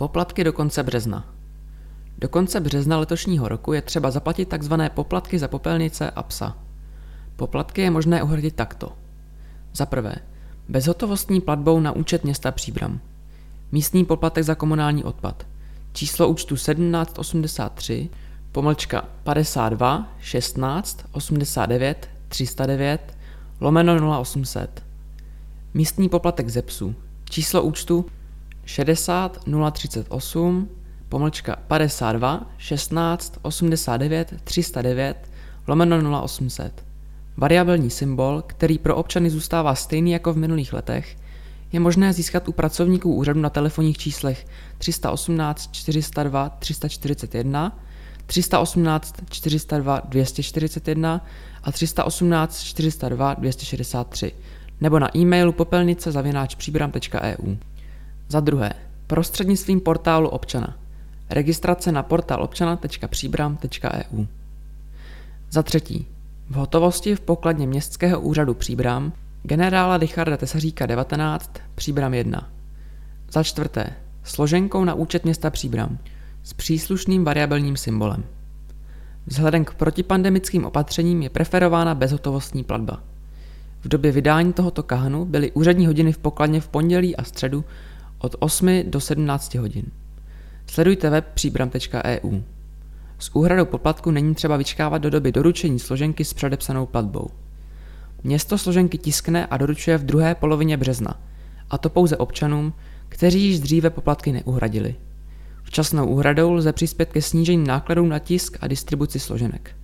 Poplatky do konce března. Do konce března letošního roku je třeba zaplatit tzv. poplatky za popelnice a psa. Poplatky je možné uhradit takto. Za prvé, bezhotovostní platbou na účet města Příbram. Místní poplatek za komunální odpad. Číslo účtu 1783, pomlčka 52 16 89 309 lomeno 0800. Místní poplatek ze psů. Číslo účtu 60 038 pomlčka 52 16 89 309 lomeno 0800. Variabilní symbol, který pro občany zůstává stejný jako v minulých letech, je možné získat u pracovníků úřadu na telefonních číslech 318 402 341, 318 402 241 a 318 402 263 nebo na e-mailu popelnice zavináčpříbram.eu. Za druhé, prostřednictvím portálu občana. Registrace na portál občana.příbram.eu. Za třetí, v hotovosti v pokladně Městského úřadu Příbram generála Richarda Tesaříka 19, Příbram 1. Za čtvrté, složenkou na účet města Příbram s příslušným variabilním symbolem. Vzhledem k protipandemickým opatřením je preferována bezhotovostní platba. V době vydání tohoto kahanu byly úřední hodiny v pokladně v pondělí a středu od 8 do 17 hodin. Sledujte web příbram.eu. S úhradou poplatku není třeba vyčkávat do doby doručení složenky s předepsanou platbou. Město složenky tiskne a doručuje v druhé polovině března, a to pouze občanům, kteří již dříve poplatky neuhradili. Včasnou úhradou lze přispět ke snížení nákladů na tisk a distribuci složenek.